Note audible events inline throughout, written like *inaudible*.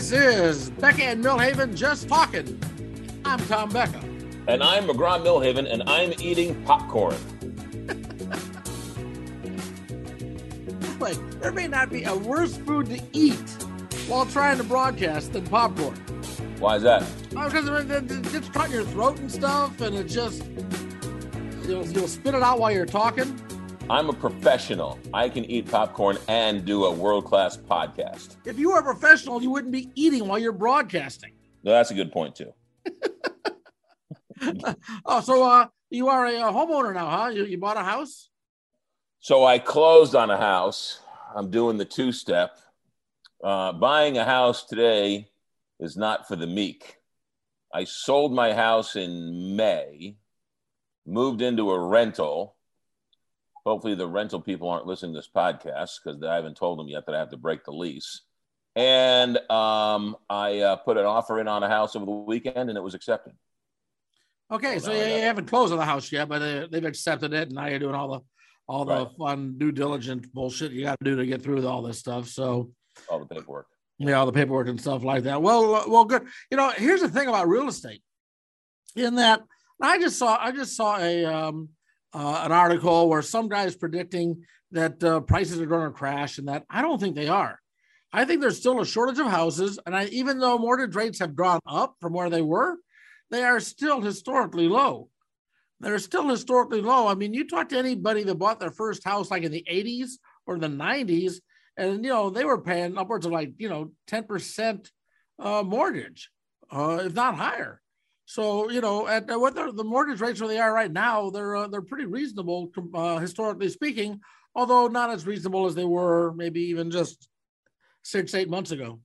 This is Becka and Milhaven just talking. I'm Tom Becka. And I'm McGraw Milhaven, and I'm eating popcorn. *laughs* like, there may not be a worse food to eat while trying to broadcast than popcorn. Why is that? Oh, because it, it, it's caught in your throat and stuff, and it just you'll, you'll spit it out while you're talking. I'm a professional. I can eat popcorn and do a world class podcast. If you were a professional, you wouldn't be eating while you're broadcasting. No, that's a good point too. *laughs* oh, so uh, you are a, homeowner now, huh? You, you bought a house? So I closed on a house. I'm doing the two step. Uh, buying a house today is not for the meek. I sold my house in May, moved into a rental. Hopefully, the rental people aren't listening to this podcast because I haven't told them yet that I have to break the lease. And um, I uh, put an offer in on a house over the weekend and it was accepted. Okay, so, so you, you, haven't closed on the house yet, but uh, they've accepted it, and now you're doing all the all the right. fun due diligence bullshit you got to do to get through all this stuff. So all the paperwork. Yeah, all the paperwork and stuff like that. Well, well, good. You know, here's the thing about real estate. In that, I just saw I just saw a um, uh, an article where some guys predicting that uh, prices are going to crash, and that I don't think they are. I think there's still a shortage of houses, and I, even though mortgage rates have gone up from where they were, they are still historically low. They're still historically low. I mean, you talk to anybody that bought their first house like in the 80s or the 90s, and you know they were paying upwards of like you know 10% uh, mortgage, uh, if not higher. So you know, at what the mortgage rates where they are right now, they're uh, they're pretty reasonable uh, historically speaking, although not as reasonable as they were maybe even just six eight months ago.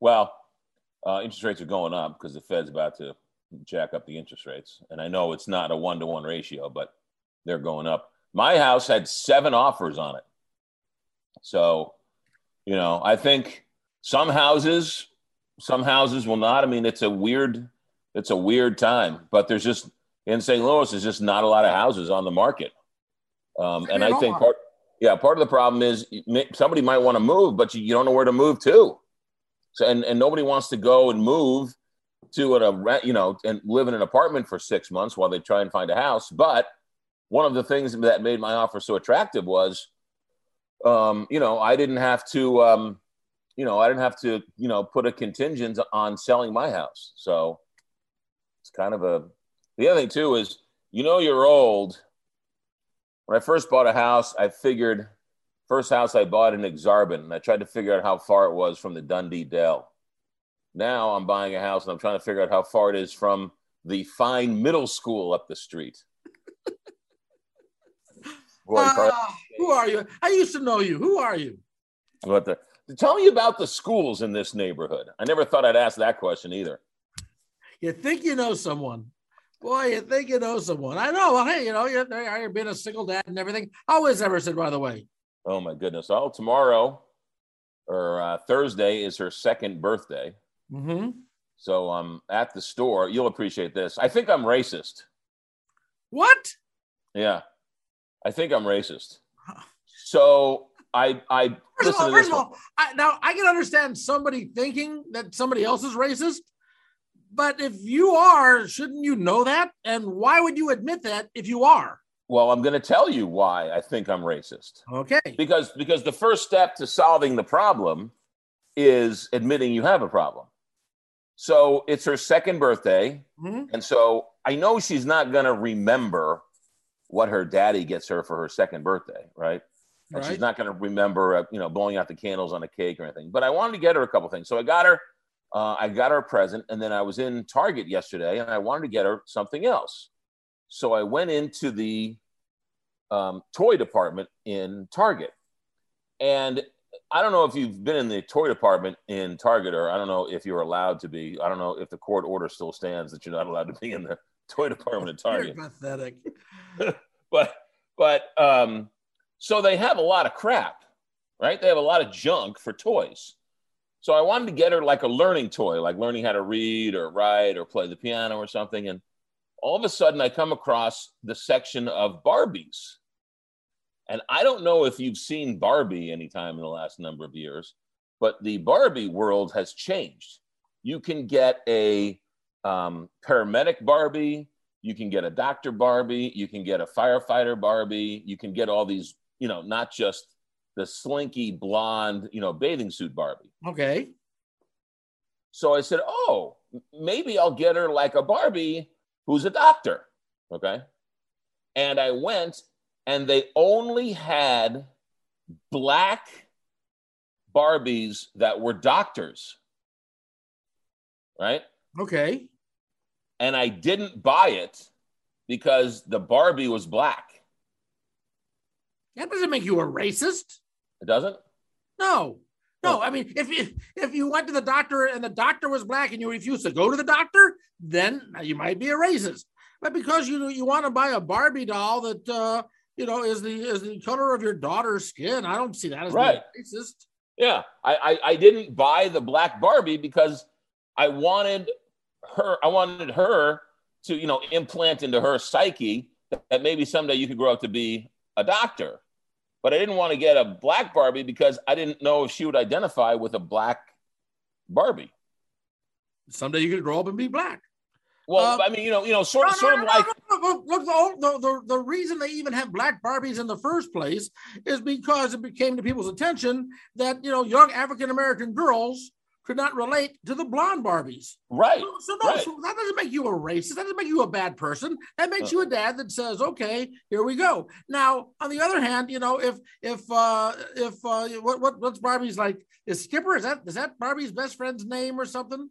Well, uh, interest rates are going up because the Fed's about to jack up the interest rates, and I know it's not a one to one ratio, but they're going up. My house had seven offers on it, so you know, I think some houses, some houses will not. I mean, it's a weird, it's a weird time, but there's just in St. Louis, there's just not a lot of houses on the market. Um, and I think part, yeah, part of the problem is somebody might want to move, but you, you don't know where to move to. So, and, and nobody wants to go and move to a rent, you know, and live in an apartment for six months while they try and find a house. But one of the things that made my offer so attractive was um, you know, I didn't have to, um, you know, I didn't have to, you know, put a contingent on selling my house. So kind of a. The other thing too is, you know, you're old. When I first bought a house, I figured first house I bought in Aksarben, and I tried to figure out how far it was from the Dundee Dell. Now I'm buying a house and I'm trying to figure out how far it is from the fine middle school up the street. uh, *laughs* who are you? I used to know you. Who are you? What the? Tell me about the schools in this neighborhood. I never thought I'd ask that question either. You think you know someone. Boy, you think you know someone. I know. Well, hey, you know, you're, you're being a single dad and everything. How is Emerson, by the way? Oh, my goodness. Oh, tomorrow or uh, Thursday is her second birthday. Mm-hmm. So I'm um, at the store. You'll appreciate this. I think I'm racist. What? Yeah. I think I'm racist. So I I first of all, first of all I, now I can understand somebody thinking that somebody else is racist, but if you are, shouldn't you know that? And why would you admit that if you are? Well, I'm going to tell you why I think I'm racist. Okay. Because because the first step to solving the problem is admitting you have a problem. So it's her second birthday, mm-hmm. and so I know she's not going to remember what her daddy gets her for her second birthday, right? And right. she's not going to remember, uh, you know, blowing out the candles on a cake or anything. But I wanted to get her a couple things, so I got her. Uh, I got her a present, and then I was in Target yesterday, and I wanted to get her something else. So I went into the um, toy department in Target, and I don't know if you've been in the toy department in Target, or I don't know if you're allowed to be. I don't know if the court order still stands that you're not allowed to be in the *laughs* toy department at Target. You're pathetic. *laughs* but but um, so they have a lot of crap, right? They have a lot of junk for toys. So I wanted to get her like a learning toy, like learning how to read or write or play the piano or something. And all of a sudden, I come across the section of Barbies. And I don't know if you've seen Barbie anytime in the last number of years, but the Barbie world has changed. You can get a um, paramedic Barbie, you can get a doctor Barbie, you can get a firefighter Barbie, you can get all these, you know, not just the slinky blonde, you know, bathing suit Barbie. Okay. So I said, oh, maybe I'll get her like a Barbie who's a doctor. Okay. And I went and they only had black Barbies that were doctors. Right. Okay. And I didn't buy it because the Barbie was black. That doesn't make you a racist. It doesn't? No. No, I mean, if, you, if you went to the doctor and the doctor was black and you refused to go to the doctor, then you might be a racist. But because you you want to buy a Barbie doll that uh, you know is the is the color of your daughter's skin, I don't see that as right. racist. Yeah, I, I I didn't buy the black Barbie because I wanted her. I wanted her to you know implant into her psyche that maybe someday you could grow up to be a doctor but I didn't want to get a black Barbie because I didn't know if she would identify with a black Barbie. Someday you could grow up and be black. Well, um, I mean, you know, you know, sort, no, sort no, of like. Look, the, the, the reason they even have black Barbies in the first place is because it became to people's attention that you know young African American girls could not relate to the blonde Barbies. Right. So, so no, right. so that doesn't make you a racist. That doesn't make you a bad person. That makes uh, you a dad that says, "Okay, here we go." Now, on the other hand, you know, if if uh if uh what what what's Barbie's like is Skipper? Is that is that Barbie's best friend's name or something?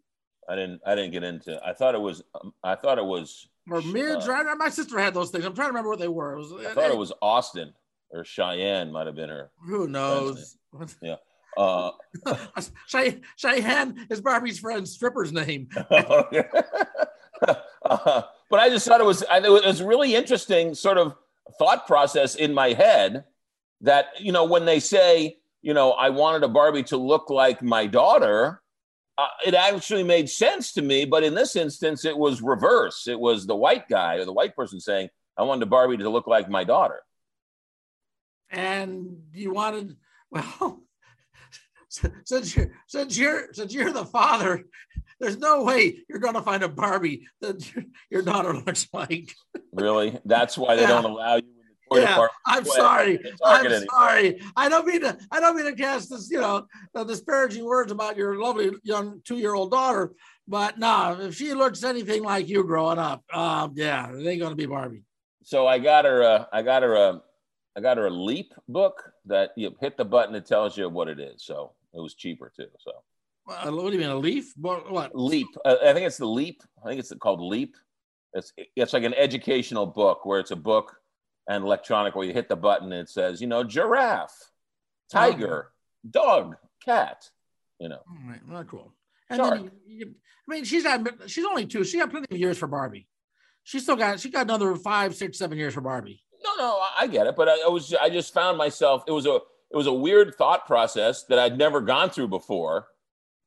I didn't I didn't get into. I thought it was um, I thought it was or Midge. Uh, my sister had those things. I'm trying to remember what they were. Was, I thought it, it was Austin or Cheyenne might have been her. Who knows? *laughs* Yeah. Uh, *laughs* Cheyenne is Barbie's friend stripper's name. *laughs* uh, but I just thought it was it was really interesting sort of thought process in my head that you know when they say you know I wanted a Barbie to look like my daughter. Uh, it actually made sense to me, but in this instance, it was reverse. It was the white guy or the white person saying, "I wanted a Barbie to look like my daughter." And you wanted, *laughs* well, since you're since you're since you're the father, there's no way you're going to find a Barbie that your daughter looks like. Really? That's why they yeah. don't allow you in the toy yeah, department. I'm sorry. I'm anymore. sorry. I don't mean to. I don't mean to cast this, you know, disparaging words about your lovely young two-year-old daughter. But no, nah, if she looks anything like you growing up, um, yeah, it ain't going to be Barbie. So I got her. Uh, I got her. Uh, I got her a Leap book that you hit the button, it tells you what it is. So it was cheaper too. So. Uh, what do you mean a leaf? What? what? Leap. Uh, I think it's the Leap. I think it's called Leap. It's it's like an educational book where it's a book and electronic where you hit the button and it says you know giraffe, tiger, oh. dog, cat. You know. All right, not cool. And then you, you, I mean, she's got she's only two. She got plenty of years for Barbie. She still got she got another five, six, seven years for Barbie. No, no, I get it, but I, I was I just found myself. It was a it was a weird thought process that I'd never gone through before.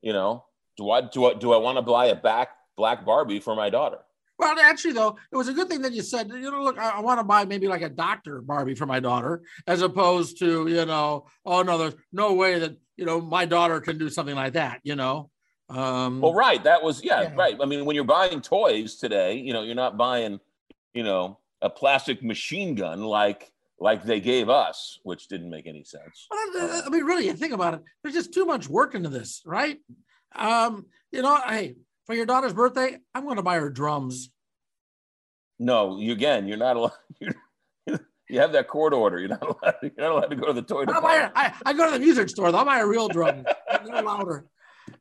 You know, do I do I do I want to buy a back black Barbie for my daughter? Well, actually, though, it was a good thing that you said, you know, look, I, I want to buy maybe like a doctor Barbie for my daughter, as opposed to, you know, oh no, there's no way that you know my daughter can do something like that, you know. Um, well, right, that was yeah, yeah, right. I mean, when you're buying toys today, you know, you're not buying, you know, a plastic machine gun like like they gave us, which didn't make any sense. Well, I mean, really, you think about it. There's just too much work into this, right? Um, you know, hey, for your daughter's birthday, I'm going to buy her drums. No, you again, you're not allowed. *laughs* You're, you have that court order. You're not allowed. *laughs* You're not allowed to go to the toy department. I, I, go to the music store. I'll buy a real drum. They're louder.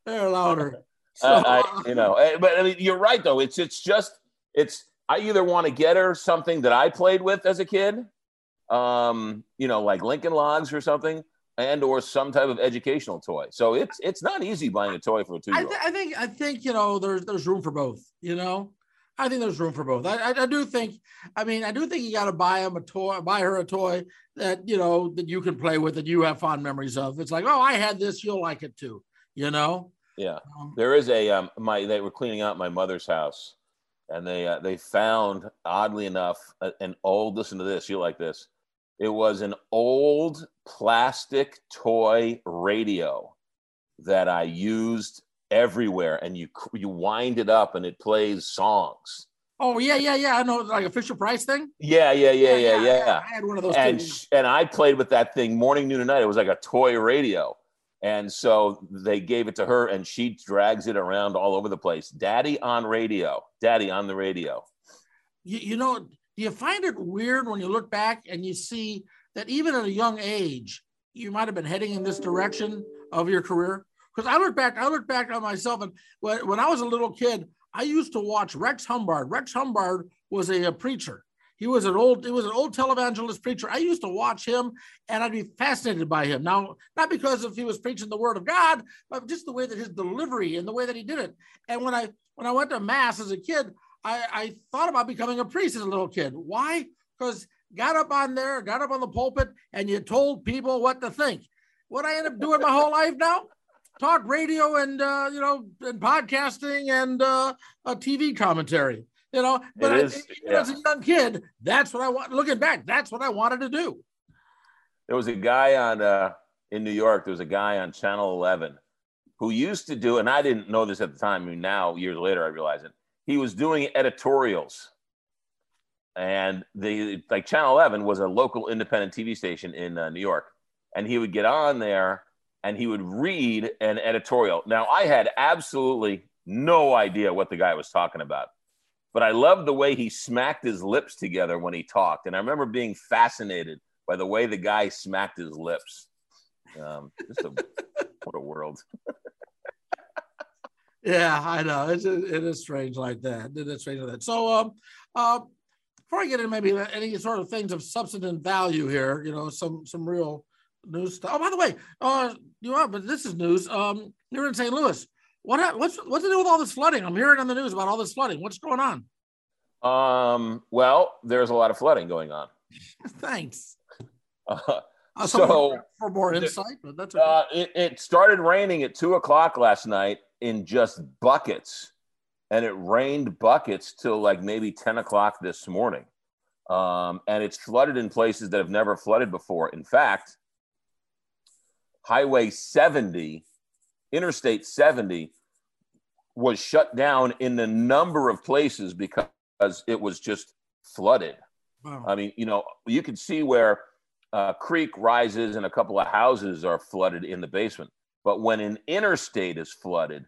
They're louder. So, *laughs* uh, I, you know, eh, but I mean, you're right though. It's it's just it's. I either want to get her something that I played with as a kid, um, you know, like Lincoln Logs or something, and or some type of educational toy. So it's it's not easy buying a toy for a two. I, th- I, think I think you know there's there's room for both. You know, I think there's room for both. I, I, I do think. I mean, I do think you got to buy him a toy, buy her a toy that you know that you can play with that you have fond memories of. It's like, oh, I had this, you'll like it too. You know. Yeah, um, there is a um my they were cleaning out my mother's house, and they uh, they found oddly enough an old. Listen to this, you like this it was an old plastic toy radio. that I used everywhere, and you you wind it up and it plays songs. Oh yeah, yeah, yeah. I know, like a Fisher Price thing. Yeah, yeah, yeah, yeah, yeah. yeah. I had one of those. And and I played with that thing morning, noon, and night. It was like a toy radio. And so they gave it to her, and she drags it around all over the place. Daddy on radio. Daddy on the radio. you, you know, do you find it weird when you look back and you see that even at a young age, you might have been heading in this direction of your career? Because I look back, I look back on myself, and when, when I was a little kid, I used to watch Rex Humbard. Rex Humbard was a, a preacher. He was an old, he was an old televangelist preacher. I used to watch him and I'd be fascinated by him. Now, not because if he was preaching the word of God, but just the way that his delivery and the way that he did it. And when I when I went to mass as a kid, I, I thought about becoming a priest as a little kid. Why? Because got up on there, got up on the pulpit, and you told people what to think. What I end up doing my whole life now? Talk radio and uh, you know, and podcasting and uh, a TV commentary. You know, but I, is, even as a young kid, that's what I want. Looking back, that's what I wanted to do. There was a guy on uh, in New York. There was a guy on Channel 11 who used to do, and I didn't know this at the time. I mean, now years later, I realize it. He was doing editorials, and the like Channel 11 was a local independent TV station in uh, New York, and he would get on there and he would read an editorial. Now, I had absolutely no idea what the guy was talking about but I loved the way he smacked his lips together when he talked. And I remember being fascinated by the way the guy smacked his lips. Um, just a, *laughs* what a world. Yeah, I know. It's it is strange like that. It is strange like that. So, um, uh, before I get into maybe any sort of things of substantive value here, you know, some some real news stuff. Oh, by the way, uh, you are, but this is news. Um, you're in St. Louis. What what's what's to do with all this flooding? I'm hearing on the news about all this flooding. What's going on? Um, well, there's a lot of flooding going on. *laughs* Thanks. *laughs* Uh, Uh, So- for, for more insight, but that's okay. uh, it, it started raining at two o'clock last night in just buckets, and it rained buckets till like maybe 10 o'clock this morning. Um, and it's flooded in places that have never flooded before. In fact, Highway 70, Interstate 70, was shut down in a number of places because it was just flooded. Wow. I mean, you know, you can see where uh, creek rises and a couple of houses are flooded in the basement. But when an interstate is flooded,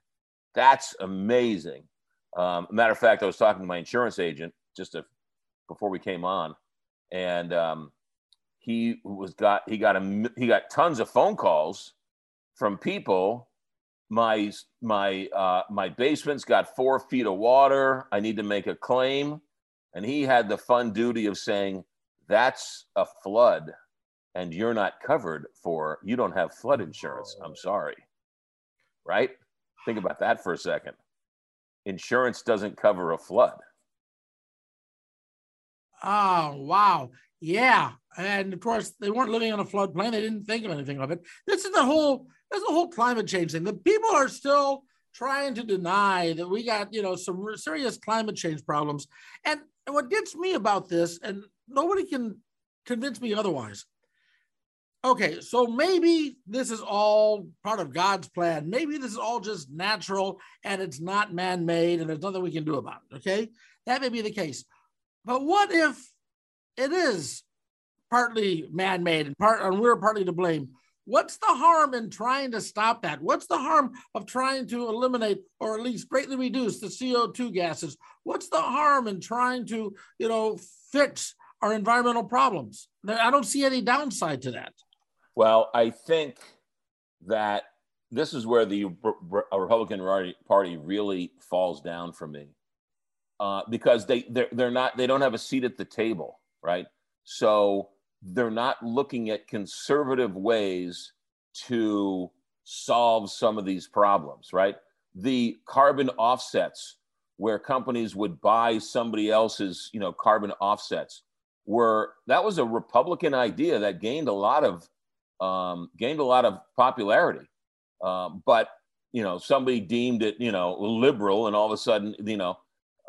that's amazing. Um, matter of fact, I was talking to my insurance agent just a, before we came on, and um, he was got he got a he got tons of phone calls from people. My my uh, my basement's got four feet of water. I need to make a claim, and he had the fun duty of saying, "That's a flood." And you're not covered for you don't have flood insurance i'm oh. sorry right think about that for a second insurance doesn't cover a flood Oh wow, yeah, and of course they weren't living on a floodplain. They didn't think of anything of it. This is the whole. This is the whole climate change thing. The people are still trying to deny that we got you know some serious climate change problems. And, and what gets me about this, and nobody can convince me otherwise. Okay, so maybe this is all part of God's plan. Maybe this is all just natural and it's not man-made, and there's nothing we can do about it. Okay, that may be the case. But what if it is partly man-made and part and we're partly to blame? What's the harm in trying to stop that? What's the harm of trying to eliminate or at least greatly reduce the CO2 gases? What's the harm in trying to, you know, fix our environmental problems? I don't see any downside to that. Well i think that this is where the Re- Re- republican Party- party really falls down for me uh, because they they're, they're not they don't have a seat at the table right? So they're not looking at conservative ways to solve some of these problems right? The carbon offsets where companies would buy somebody else's you know carbon offsets were that was a republican idea that gained a lot of um, gained a lot of popularity um, but you know somebody deemed it you know liberal and all of a sudden you know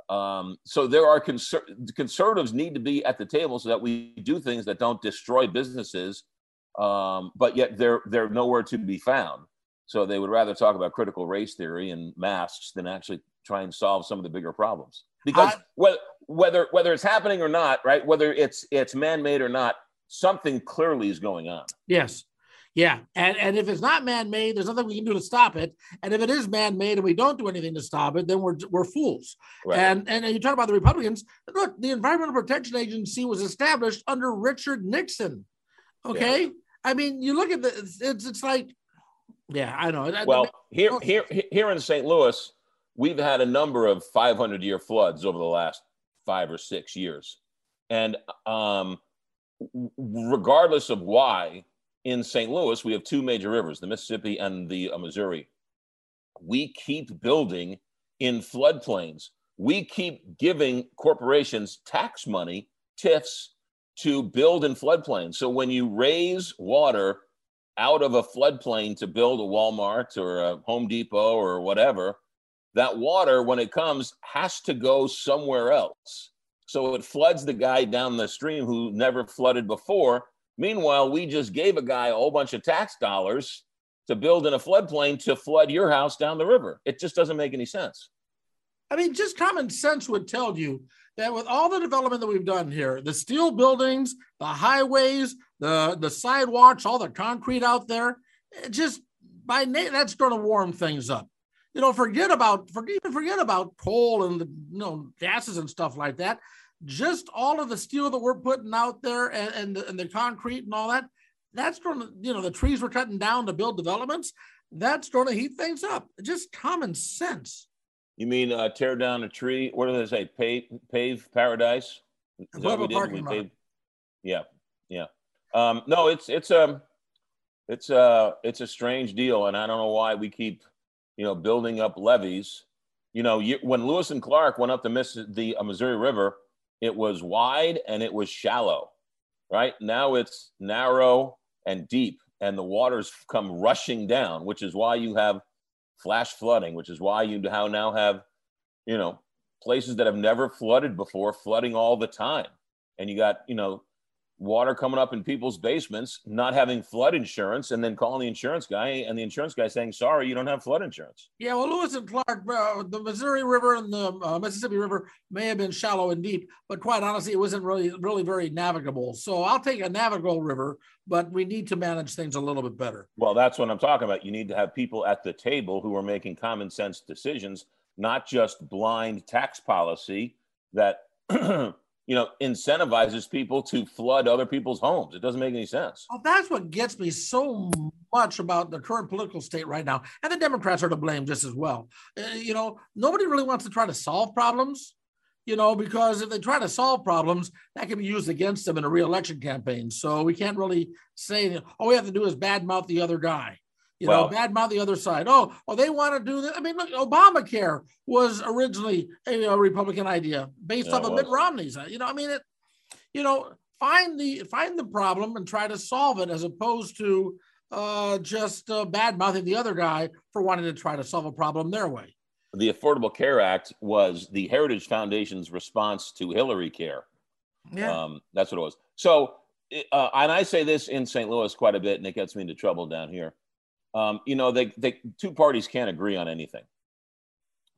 um, so there are conser- conservatives need to be at the table so that we do things that don't destroy businesses, um, but yet they're they're nowhere to be found. So they would rather talk about critical race theory and masks than actually try and solve some of the bigger problems. Because I, whether whether whether it's happening or not, right? Whether it's it's man-made or not, something clearly is going on. Yes. Yeah, and and if it's not man-made, there's nothing we can do to stop it. And if it is man-made and we don't do anything to stop it, then we're we're fools. Right. And and you talk about the Republicans. Look, the Environmental Protection Agency was established under Richard Nixon. Okay, yeah. I mean, you look at the it's it's like, yeah, I know. Well, here here here in St. Louis, we've had a number of 500 year floods over the last five or six years, and um, regardless of why in St. Louis, we have two major rivers, the Mississippi and the uh, Missouri. We keep building in floodplains. We keep giving corporations tax money, TIFs, to build in floodplains. So when you raise water out of a floodplain to build a Walmart or a Home Depot or whatever, that water, when it comes, has to go somewhere else. So it floods the guy down the stream who never flooded before Meanwhile, we just gave a guy a whole bunch of tax dollars to build in a floodplain to flood your house down the river. It just doesn't make any sense. I mean, just common sense would tell you that with all the development that we've done here, the steel buildings, the highways, the the sidewalks, all the concrete out there, just by name, that's going to warm things up. You know, forget about forget forget about coal and the you know gases and stuff like that just all of the steel that we're putting out there and, and, the, and the concrete and all that, that's going to, you know, the trees we're cutting down to build developments, that's going to heat things up. Just common sense. You mean uh, tear down a tree? What do they say? Pave, pave paradise? Is that what we did? We paved? Yeah, yeah. Um, no, it's it's a um, it's a it's a strange deal, and I don't know why we keep you know building up levees. You know, you, when Lewis and Clark went up the Miss the uh, Missouri River, it was wide and it was shallow, right? Now it's narrow and deep, and the waters come rushing down, which is why you have flash flooding, which is why you now have, you know, places that have never flooded before flooding all the time. And you got, you know, water coming up in people's basements, not having flood insurance, and then calling the insurance guy, and the insurance guy saying, "Sorry, you don't have flood insurance." Yeah, well, Lewis and Clark, uh, the Missouri River and the uh, Mississippi River may have been shallow and deep, but quite honestly, it wasn't really, really very navigable. So I'll take a navigable river, but we need to manage things a little bit better. Well, that's what I'm talking about. You need to have people at the table who are making common sense decisions, not just blind tax policy that. *clears throat* you know, incentivizes people to flood other people's homes. It doesn't make any sense. Well, that's what gets me so much about the current political state right now. And the Democrats are to blame just as well. Uh, you know, nobody really wants to try to solve problems, you know, because if they try to solve problems, that can be used against them in a reelection campaign. So we can't really say, all we have to do is badmouth the other guy you well, know, badmouth the other side. Oh, well, they want to do that. I mean, look, Obamacare was originally a, a Republican idea based yeah, off of Mitt Romney's. Uh, you know, I mean, it. You know, find the find the problem and try to solve it, as opposed to uh, just uh, bad mouthing the other guy for wanting to try to solve a problem their way. The Affordable Care Act was the Heritage Foundation's response to Hillary Care. Yeah, um, that's what it was. So, uh, and I say this in St. Louis quite a bit, and it gets me into trouble down here um, you know, they, they two parties can't agree on anything.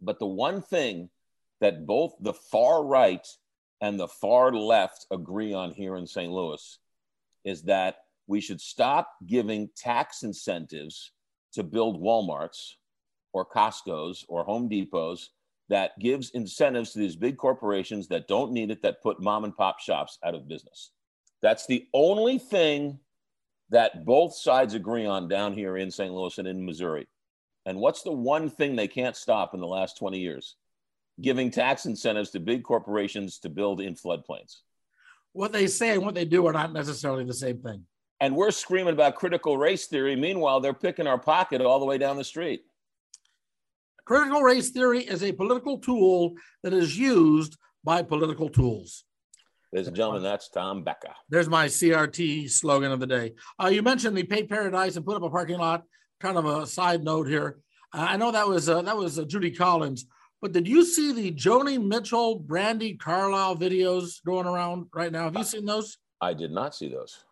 But the one thing that both the far right and the far left agree on here in St. Louis is that we should stop giving tax incentives to build Walmarts or Costco's or Home Depots that gives incentives to these big corporations that don't need it, that put mom and pop shops out of business. That's the only thing that both sides agree on down here in St. Louis and in Missouri. And what's the one thing they can't stop in the last 20 years? Giving tax incentives to big corporations to build in floodplains. What they say and what they do are not necessarily the same thing. And we're screaming about critical race theory. Meanwhile, they're picking our pocket all the way down the street. Critical race theory is a political tool that is used by political tools. Ladies and gentlemen, that's Tom Becka. There's my CRT slogan of the day. Uh, you mentioned the pay paradise and put up a parking lot. Kind of a side note here. Uh, I know that was uh, that was uh, Judy Collins, but did you see the Joni Mitchell, Brandi Carlile videos going around right now? Have you seen those? I did not see those.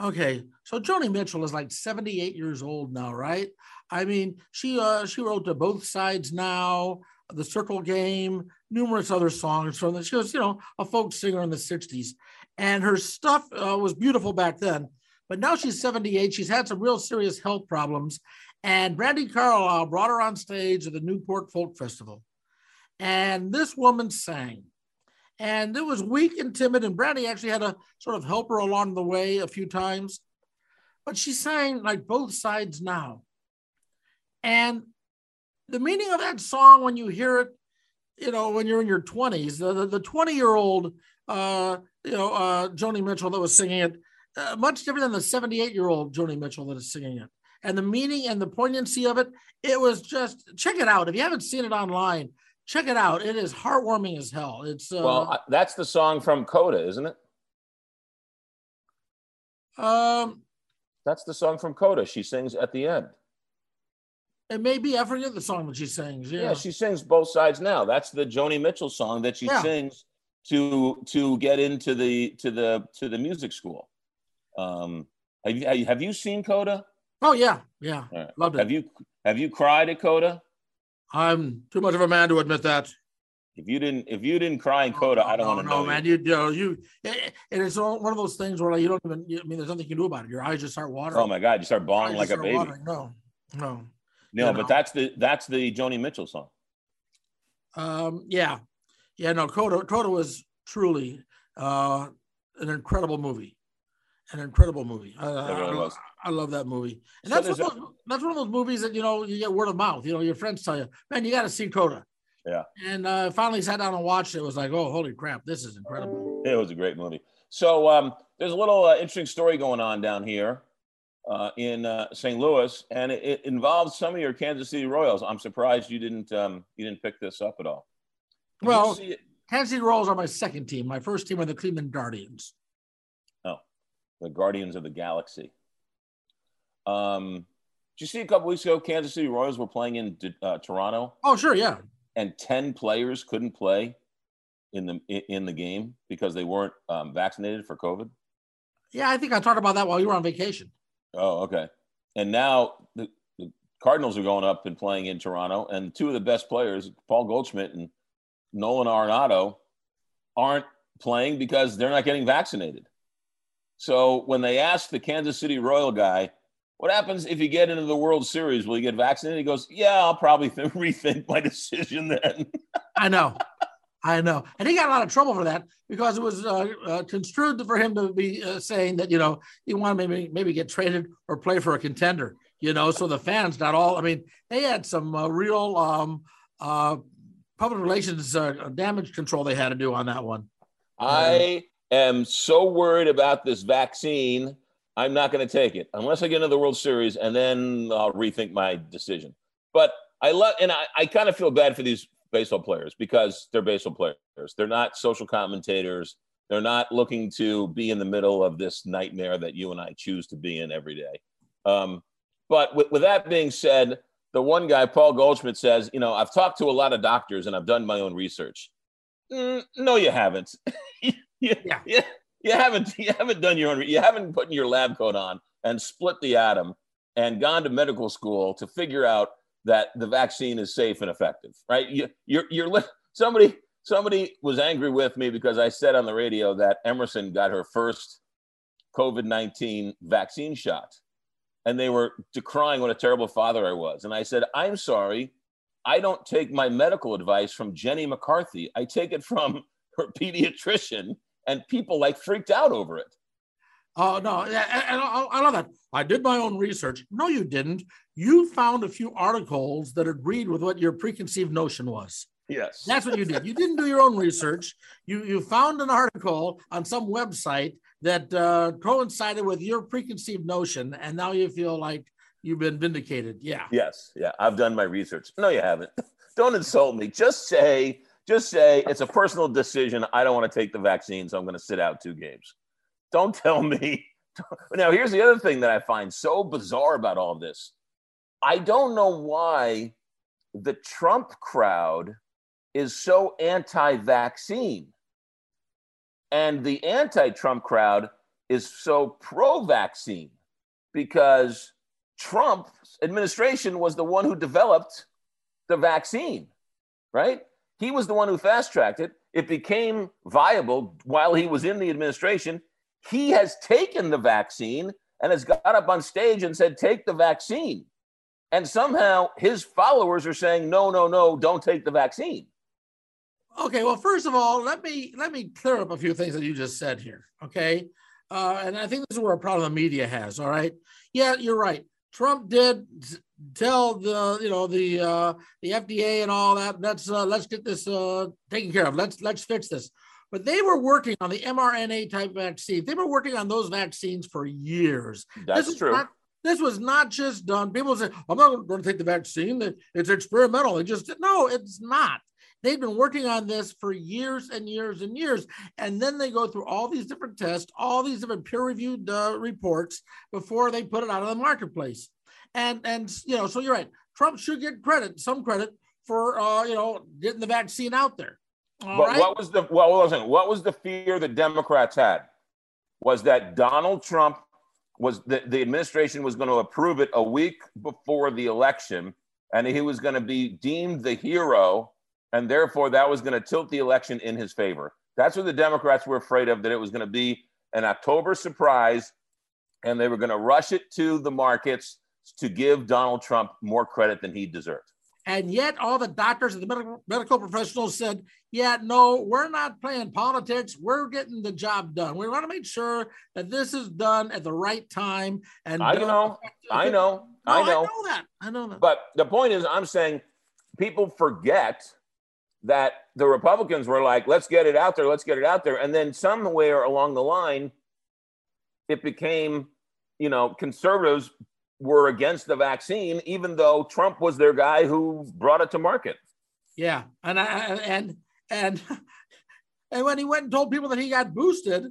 Okay, so Joni Mitchell is like 78 years old now, right? I mean, she uh, she wrote to both sides now, the Circle Game, numerous other songs from the. She was, you know, a folk singer in the 60s, and her stuff uh, was beautiful back then. But now she's 78. She's had some real serious health problems, and Brandi Carlile brought her on stage at the Newport Folk Festival, and this woman sang and it was weak and timid. And Brandi actually had to sort of help her along the way a few times, but she sang like both sides now. And the meaning of that song, when you hear it, you know, when you're in your 20s, the, the 20 year old, uh, you know, uh, Joni Mitchell that was singing it, uh, much different than the 78 year old Joni Mitchell that is singing it. And the meaning and the poignancy of it, it was just check it out. If you haven't seen it online, check it out. It is heartwarming as hell. It's uh, well, that's the song from Coda, isn't it? Um, that's the song from Coda. She sings at the end. It may be. I forget the song that she sings. Yeah. yeah, she sings both sides now. That's the Joni Mitchell song that she yeah. sings to to get into the to the to the music school. Um, have you have you seen Coda? Oh yeah, yeah, right. loved it. Have you have you cried at Coda? I'm too much of a man to admit that. If you didn't, if you didn't cry in Coda, I don't no, want to no, know. man, you, you know, you, and it's all one of those things where like, you don't even. I mean, there's nothing you can do about it. Your eyes just start watering. Oh my God, you start bawling like a baby. Watering. No, no, no. But know. that's the that's the Joni Mitchell song. Um. Yeah. Yeah. No. Coda. Coda was truly uh, an incredible movie. An incredible movie. Uh, really was. I love that movie. And so that's, one those, that's one of those movies that, you know, you get word of mouth. You know, your friends tell you, man, you got to see Coda. Yeah. And uh, finally sat down and watched it. it. was like, oh, holy crap, this is incredible. It was a great movie. So um, there's a little uh, interesting story going on down here uh, in uh, St. Louis, and it, it, involves some of your Kansas City Royals. I'm surprised you didn't um, you didn't pick this up at all. Did well, Kansas City Royals are my second team. My first team are the Cleveland Guardians. Oh, the Guardians of the Galaxy. Um, did you see a couple weeks ago, Kansas City Royals were playing in uh, Toronto? Oh, sure, yeah. And ten players couldn't play in the in the game because they weren't um, vaccinated for COVID. Yeah, I think I talked about that while you were on vacation. Oh, okay. And now the, the Cardinals are going up and playing in Toronto, and two of the best players, Paul Goldschmidt and Nolan Arenado, aren't playing because they're not getting vaccinated. So when they asked the Kansas City Royal guy what happens if you get into the World Series? Will you get vaccinated? He goes, Yeah, I'll probably th- *laughs* rethink my decision then. I know. I know. And he got a lot of trouble for that because it was uh, uh, construed for him to be uh, saying that, you know, he wanted to maybe, maybe get traded or play for a contender, you know. So the fans not all, I mean, they had some uh, real um, uh, public relations uh, damage control they had to do on that one. I am so worried about this vaccine I'm not going to take it unless I get into the World Series, and then I'll rethink my decision. But I love, and I, I kind of feel bad for these baseball players because they're baseball players. They're not social commentators. They're not looking to be in the middle of this nightmare that you and I choose to be in every day. Um, but with, with that being said, the one guy, Paul Goldschmidt, says, you know, I've talked to a lot of doctors and I've done my own research. Mm, no, you haven't. *laughs* yeah. yeah you haven't *laughs* you haven't done your own you haven't put your lab coat on and split the atom and gone to medical school to figure out that the vaccine is safe and effective right you, you're you're somebody somebody was angry with me because i said on the radio that emerson got her first covid-19 vaccine shot and they were decrying what a terrible father i was and i said i'm sorry i don't take my medical advice from jenny mccarthy i take it from *laughs* her pediatrician and people like freaked out over it. Oh no, and I love that. I did my own research. No, you didn't. You found a few articles that agreed with what your preconceived notion was. Yes, that's what you did. You didn't do your own research. You you found an article on some website that uh, coincided with your preconceived notion, and now you feel like you've been vindicated. Yeah. Yes. Yeah. I've done my research. No, you haven't. *laughs* Don't insult me. Just say just say it's a personal decision. I don't want to take the vaccine, so I'm going to sit out two games. Don't tell me. *laughs* Now, here's the other thing that I find so bizarre about all this. I don't know why the Trump crowd is so anti vaccine. And the anti Trump crowd is so pro vaccine because Trump's administration was the one who developed the vaccine, right? He was the one who fast tracked it. It became viable while he was in the administration. He has taken the vaccine and has got up on stage and said, Take the vaccine. And somehow his followers are saying, No, no, no, don't take the vaccine. Okay, well, first of all, let me let me clear up a few things that you just said here. Okay, uh, and I think this is where a problem the media has. All right, yeah, you're right. Trump did tell the you know the uh, the FDA and all that let's uh, let's get this uh, taken care of. Let's let's fix this. But they were working on the mRNA type vaccine. They were working on those vaccines for years. That's this true. Not, this was not just done. People say, "I'm not going to take the vaccine. It's experimental." It just no, it's not. They've been working on this for years and years and years. And then they go through all these different tests, all these different peer reviewed uh, reports before they put it out of the marketplace. And, and, you know, so you're right. Trump should get credit, some credit for, uh, you know, getting the vaccine out there. All but right? what was the, well, what was the fear the Democrats had? Was that Donald Trump was the, the administration was going to approve it a week before the election and he was going to be deemed the hero and therefore that was going to tilt the election in his favor. That's what the Democrats were afraid of, that it was going to be an October surprise and they were going to rush it to the markets to give Donald Trump more credit than he deserved. And yet, all the doctors and the medical, medical professionals said, yeah, no, we're not playing politics. We're getting the job done. We want to make sure that this is done at the right time. And I know, I know, no, I know. I know that. I know that. But the point is, I'm saying people forget that the Republicans were like, let's get it out there, let's get it out there. And then somewhere along the line, it became, you know, conservatives were against the vaccine, even though Trump was their guy who brought it to market. Yeah. And I, and, and, *laughs* and when he went and told people that he got boosted,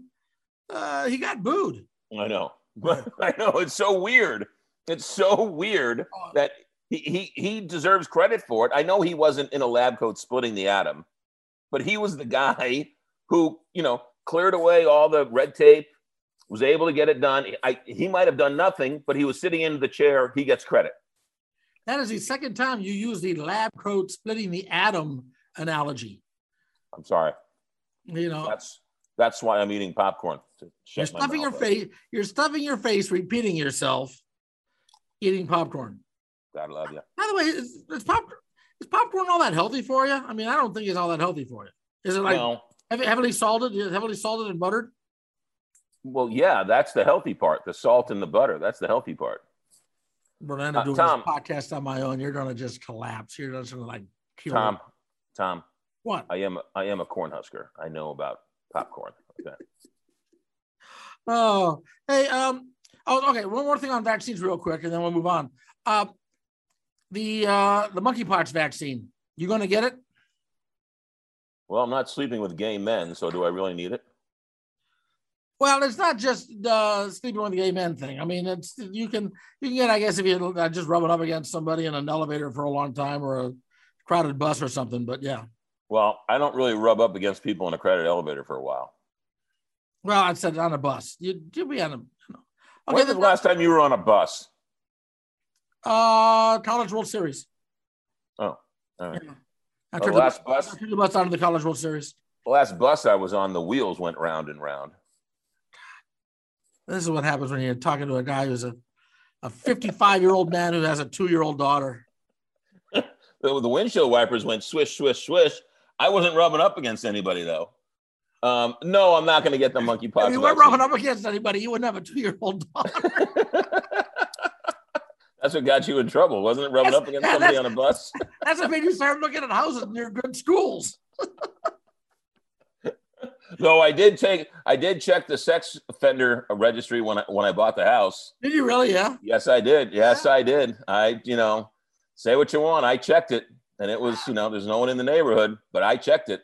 uh, he got booed. I know. *laughs* I know. It's so weird. It's so weird oh. that he, he he deserves credit for it. I know he wasn't in a lab coat splitting the atom, but he was the guy who, you know, cleared away all the red tape, was able to get it done. I, he might have done nothing, but he was sitting in the chair. He gets credit. That is the second time you use the lab coat splitting the atom analogy. I'm sorry. You know, that's that's why I'm eating popcorn. you're stuffing your face. You're stuffing your face, repeating yourself, eating popcorn. God love you. By the way, is, is, pop, is popcorn all that healthy for you? I mean, I don't think it's all that healthy for you. Is it like well, heavily salted? Heavily salted and buttered? Well, yeah, that's the healthy part. The salt and the butter. That's the healthy part. But I'm uh, doing Tom, this podcast on my own. You're going to just collapse. You're just going to like kill Tom. Me. Tom. What? I am. I am a corn husker. I know about popcorn. Okay. oh, hey. Um. Oh, okay. One more thing on vaccines, real quick, and then we'll move on. Uh, the uh, the monkeypox vaccine. You going to get it? Well, I'm not sleeping with gay men, so do I really need it? Well, it's not just uh, sleeping with gay men thing. I mean, it's you can you can get, I guess, if you uh, just rubbing up against somebody in an elevator for a long time or a crowded bus or something. But yeah. Well, I don't really rub up against people in a crowded elevator for a while. Well, I said on a bus. You you be on a. Okay, When's the last time you were on a bus? Uh, College World Series. Oh, all right. Yeah. I the last the, bus. I took the bus out of the College World Series. The last bus I was on, the wheels went round and round. This is what happens when you're talking to a guy who's a, a 55 year old man who has a two year old daughter. *laughs* the, the windshield wipers went swish, swish, swish. I wasn't rubbing up against anybody though. Um, no, I'm not going to get the monkeypox. If you weren't rubbing up against anybody, you wouldn't have a two year old daughter. *laughs* That's what got you in trouble, wasn't it? Rubbing that's, up against somebody on a bus. *laughs* That's what made you start looking at houses near good schools. *laughs* no, I did take, I did check the sex offender registry when I when I bought the house. Did you really? Yeah. Yes, I did. Yes, yeah. I did. I, you know, say what you want. I checked it, and it was, you know, there's no one in the neighborhood, but I checked it.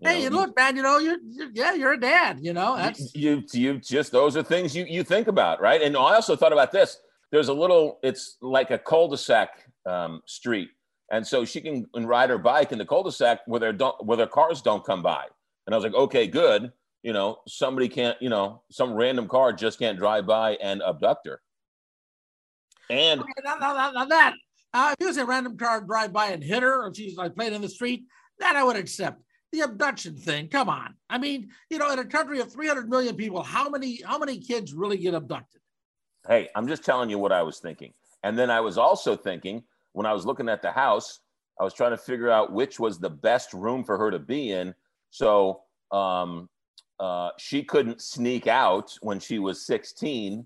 You hey, know, look, man. You know, you're, you're, yeah, you're a dad. You know, that's you. You just those are things you you think about, right? And I also thought about this there's a little, it's like a cul-de-sac um, street. And so she can ride her bike in the cul-de-sac where their, don't, where their cars don't come by. And I was like, okay, good. you know, somebody can't, you know, some random car just can't drive by and abduct her. And Okay, now, now, now, now that uh, if it was a random car drive by and hit her, or she's like playing in the street, that I would accept. The abduction thing, come on. I mean, you know, in a country of 300 million people, how many how many kids really get abducted? hey, I'm just telling you what I was thinking. And then I was also thinking when I was looking at the house, I was trying to figure out which was the best room for her to be in. So um, uh, she couldn't sneak out when she was 16,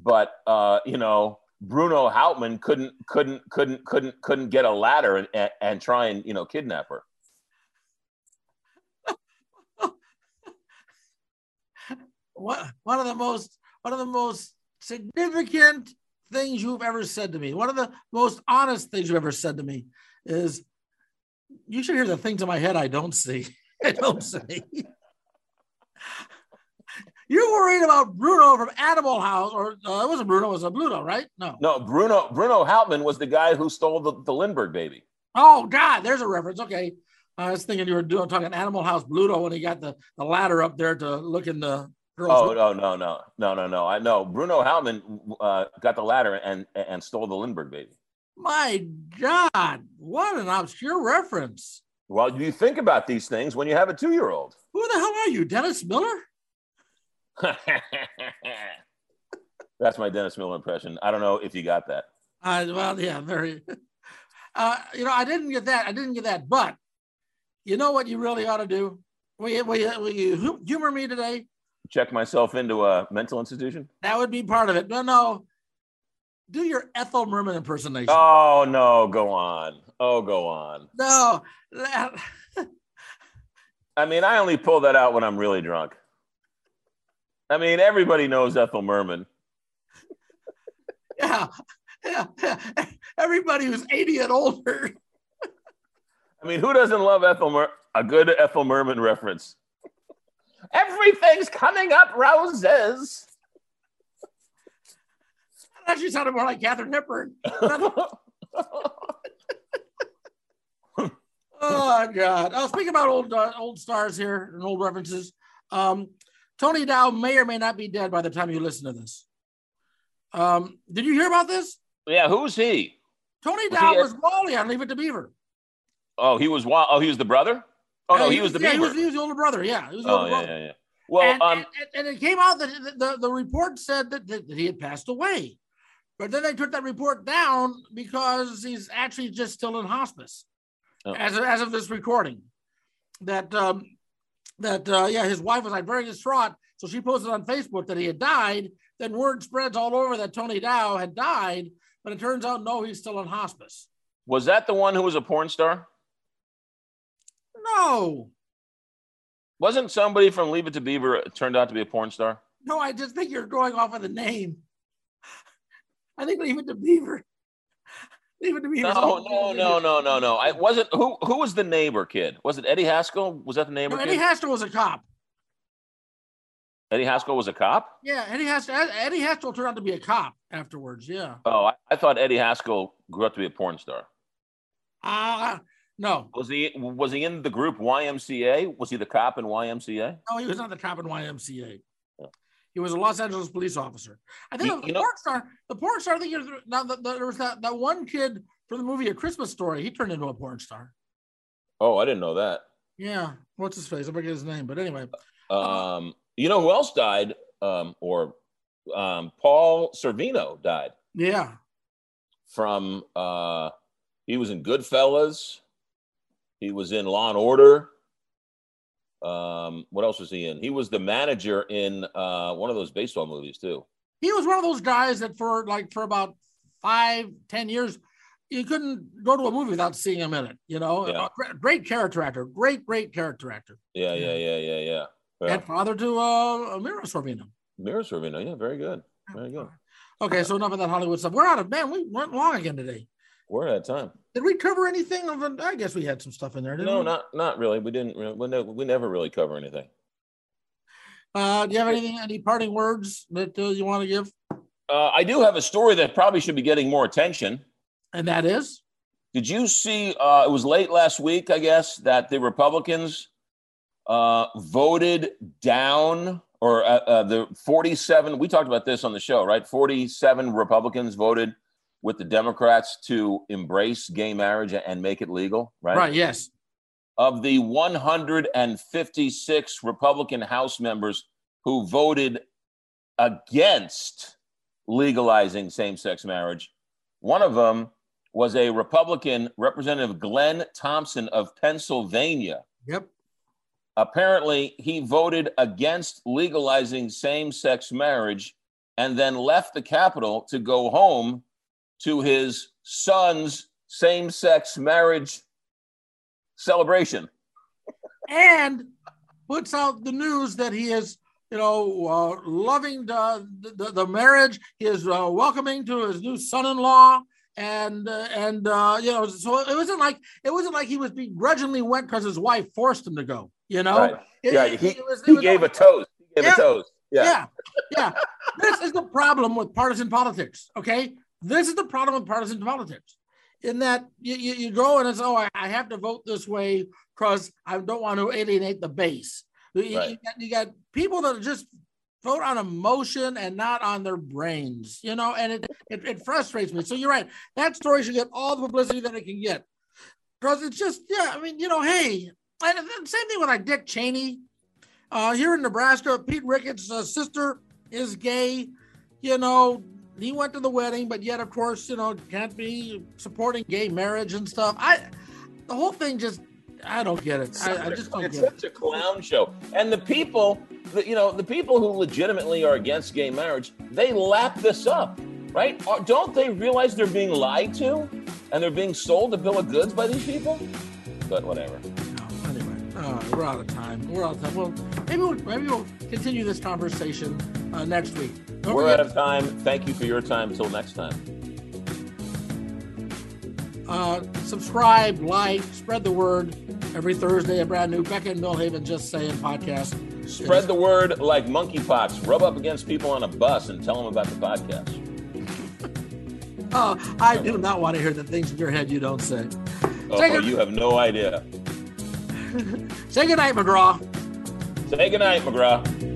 but uh, you know, Bruno Hauptmann couldn't couldn't couldn't couldn't couldn't get a ladder and, and, and try and you know kidnap her. One of the most one of the most significant things you've ever said to me, one of the most honest things you've ever said to me is you should hear the things in my head I don't see. *laughs* I don't see. You're worried about Bruno from Animal House, or uh, it wasn't Bruno, it was a Bluto, right? No. No, Bruno Bruno Hauptmann was the guy who stole the, the Lindbergh baby. Oh God, there's a reference. Okay. I was thinking you were doing talking Animal House Bluto when he got the, the ladder up there to look in the girl's Oh no no no no no no! I know Bruno Hauptmann uh, got the ladder and and stole the Lindbergh baby. My God, what an obscure reference. Well, you think about these things when you have a two-year-old. Who the hell are you, Dennis Miller? *laughs* That's my Dennis Miller impression. I don't know if you got that. Uh, well, yeah, very. *laughs* Uh, you know, I didn't get that. I didn't get that. But you know what you really ought to do? Will you, will you, will you humor me today? Check myself into a mental institution. That would be part of it. No, no. Do your Ethel Merman impersonation. Oh no! Go on. Oh, go on. No. that- *laughs* I mean, I only pull that out when I'm really drunk. I mean, everybody knows Ethel Merman. yeah, yeah, yeah. Everybody who's 80 and older. I mean, who doesn't love Ethel Mer- a good Ethel Merman reference? Everything's coming up roses. That actually sounded more like Katharine Hepburn. *laughs* Oh God! Oh, speaking about old uh, old stars here and old references, um, Tony Dow may or may not be dead by the time you listen to this. Um, did you hear about this? yeah, who's he? Tony Was Dow he was Wally on Leave It to Beaver. Oh, he was wa- Oh, he was the brother. Oh no, Uh, he was the yeah, Beaver. He was, he was the older brother. Yeah, he was the oh older yeah, brother. yeah, yeah. Well, and, um, and, and it came out that the, the, report said that, that, that he had passed away, but then they took that report down because he's actually just still in hospice Oh. as, of, as of this recording. That um, that uh, yeah, his wife was like very distraught, so she posted on Facebook that he had died. Then word spreads all over that Tony Dow had died, but it turns out no, he's still in hospice. was that the one who was a porn star? No, Wasn't somebody from Leave It to Beaver turned out to be a porn star? no, I just think you're going off of the name. *laughs* I think leave it to Beaver. Leave it to Beaver. No, no, no, no, no, no. I wasn't. Who who was the neighbor kid? Was it Eddie Haskell? Was that the neighbor No, kid? Eddie Haskell was a cop. Eddie Haskell was a cop. Yeah, Eddie Haskell. Eddie Haskell turned out to be a cop afterwards. Yeah. Oh, I, I thought Eddie Haskell grew up to be a porn star. Ah, no, Was he was he in the group YMCA? Was he the cop in YMCA? no, he was not the cop in YMCA. He was a Los Angeles police officer. I think You- the you know- porn star. The porn star. I think the, the, there was that, that one kid from the movie A Christmas Story. He turned into a porn star. Oh, I didn't know that. Yeah. What's his face? I forget his name. But anyway, Um, you know who else died? Um, or um, Paul Sorvino died yeah. from. Uh, he was in Goodfellas. He was in Law and Order. Um, what else was he in? He was the manager in uh, one of those baseball movies too. He was one of those guys that for like for about five, ten years, you couldn't go to a movie without seeing him in it. You know, Yeah. Great, character actor, great, great character actor. Yeah, yeah, yeah, yeah, yeah. yeah. And father to uh, Mira Sorvino. Mira Sorvino. Yeah, very good. Very good. Okay, so enough of that Hollywood stuff. We're out of man. We went long again today. We're out of time. Did we cover anything of? I guess we had some stuff in there. Didn't No, we? not not really. We didn't. We never, we never really cover anything. Uh, do you have anything? Any parting words that uh, you want to give? Uh, I do have a story that probably should be getting more attention. And that is Did you see? Uh, it was late last week, I guess, that the Republicans uh, voted down, or uh, uh, the 47, we talked about this on the show, right? 47 Republicans voted with the Democrats to embrace gay marriage and make it legal, right? Right, yes. Of the 156 Republican House members who voted against legalizing same sex marriage, one of them was a Republican, Representative Glenn Thompson of Pennsylvania. Yep. Apparently, he voted against legalizing same sex marriage and then left the Capitol to go home to his son's same sex marriage celebration. And puts out the news that he is, you know, uh, loving the, the, the marriage. He is uh, welcoming to his new son-in-law and uh, and uh, you know, so it wasn't like it wasn't like he was begrudgingly went because his wife forced him to go. You know, right. it, yeah, he, it was, he was gave like, a toast. He gave yeah, a toast. Yeah, yeah, yeah. this is the problem with partisan politics. Okay, this is the problem with partisan politics. In that you, you, you go and it's oh I, I have to vote this way because I don't want to alienate the base. You, right. you, got, you got people that just vote on emotion and not on their brains, you know, and it, it, it frustrates me. So you're right. That story should get all the publicity that it can get. Because it's just, yeah, I mean, you know, hey, and same thing with like Dick Cheney. Uh, here in Nebraska, Pete Ricketts' uh, sister is gay. You know, he went to the wedding, but yet, of course, you know, can't be supporting gay marriage and stuff. I, the whole thing just I don't get it. I, I just don't it's get such a clown show. And the people, the, you know, the people who legitimately are against gay marriage, they lap this up, right? Don't they realize they're being lied to, and they're being sold a bill of goods by these people? But whatever. Anyway, uh, we're out of time. We're out of time. Well, maybe we'll maybe we'll continue this conversation uh, next week. Don't we're forget- out of time. Thank you for your time. Until next time. Uh, subscribe, like, spread the word. Every Thursday, a brand new Becka and Milhaven Just Saying podcast. Spread the word like monkeypox. Rub up against people on a bus and tell them about the podcast. oh, *laughs* I do not want to hear the things in your head you don't say. Oh, say you have no idea. *laughs* say goodnight, McGraw. Say goodnight, McGraw.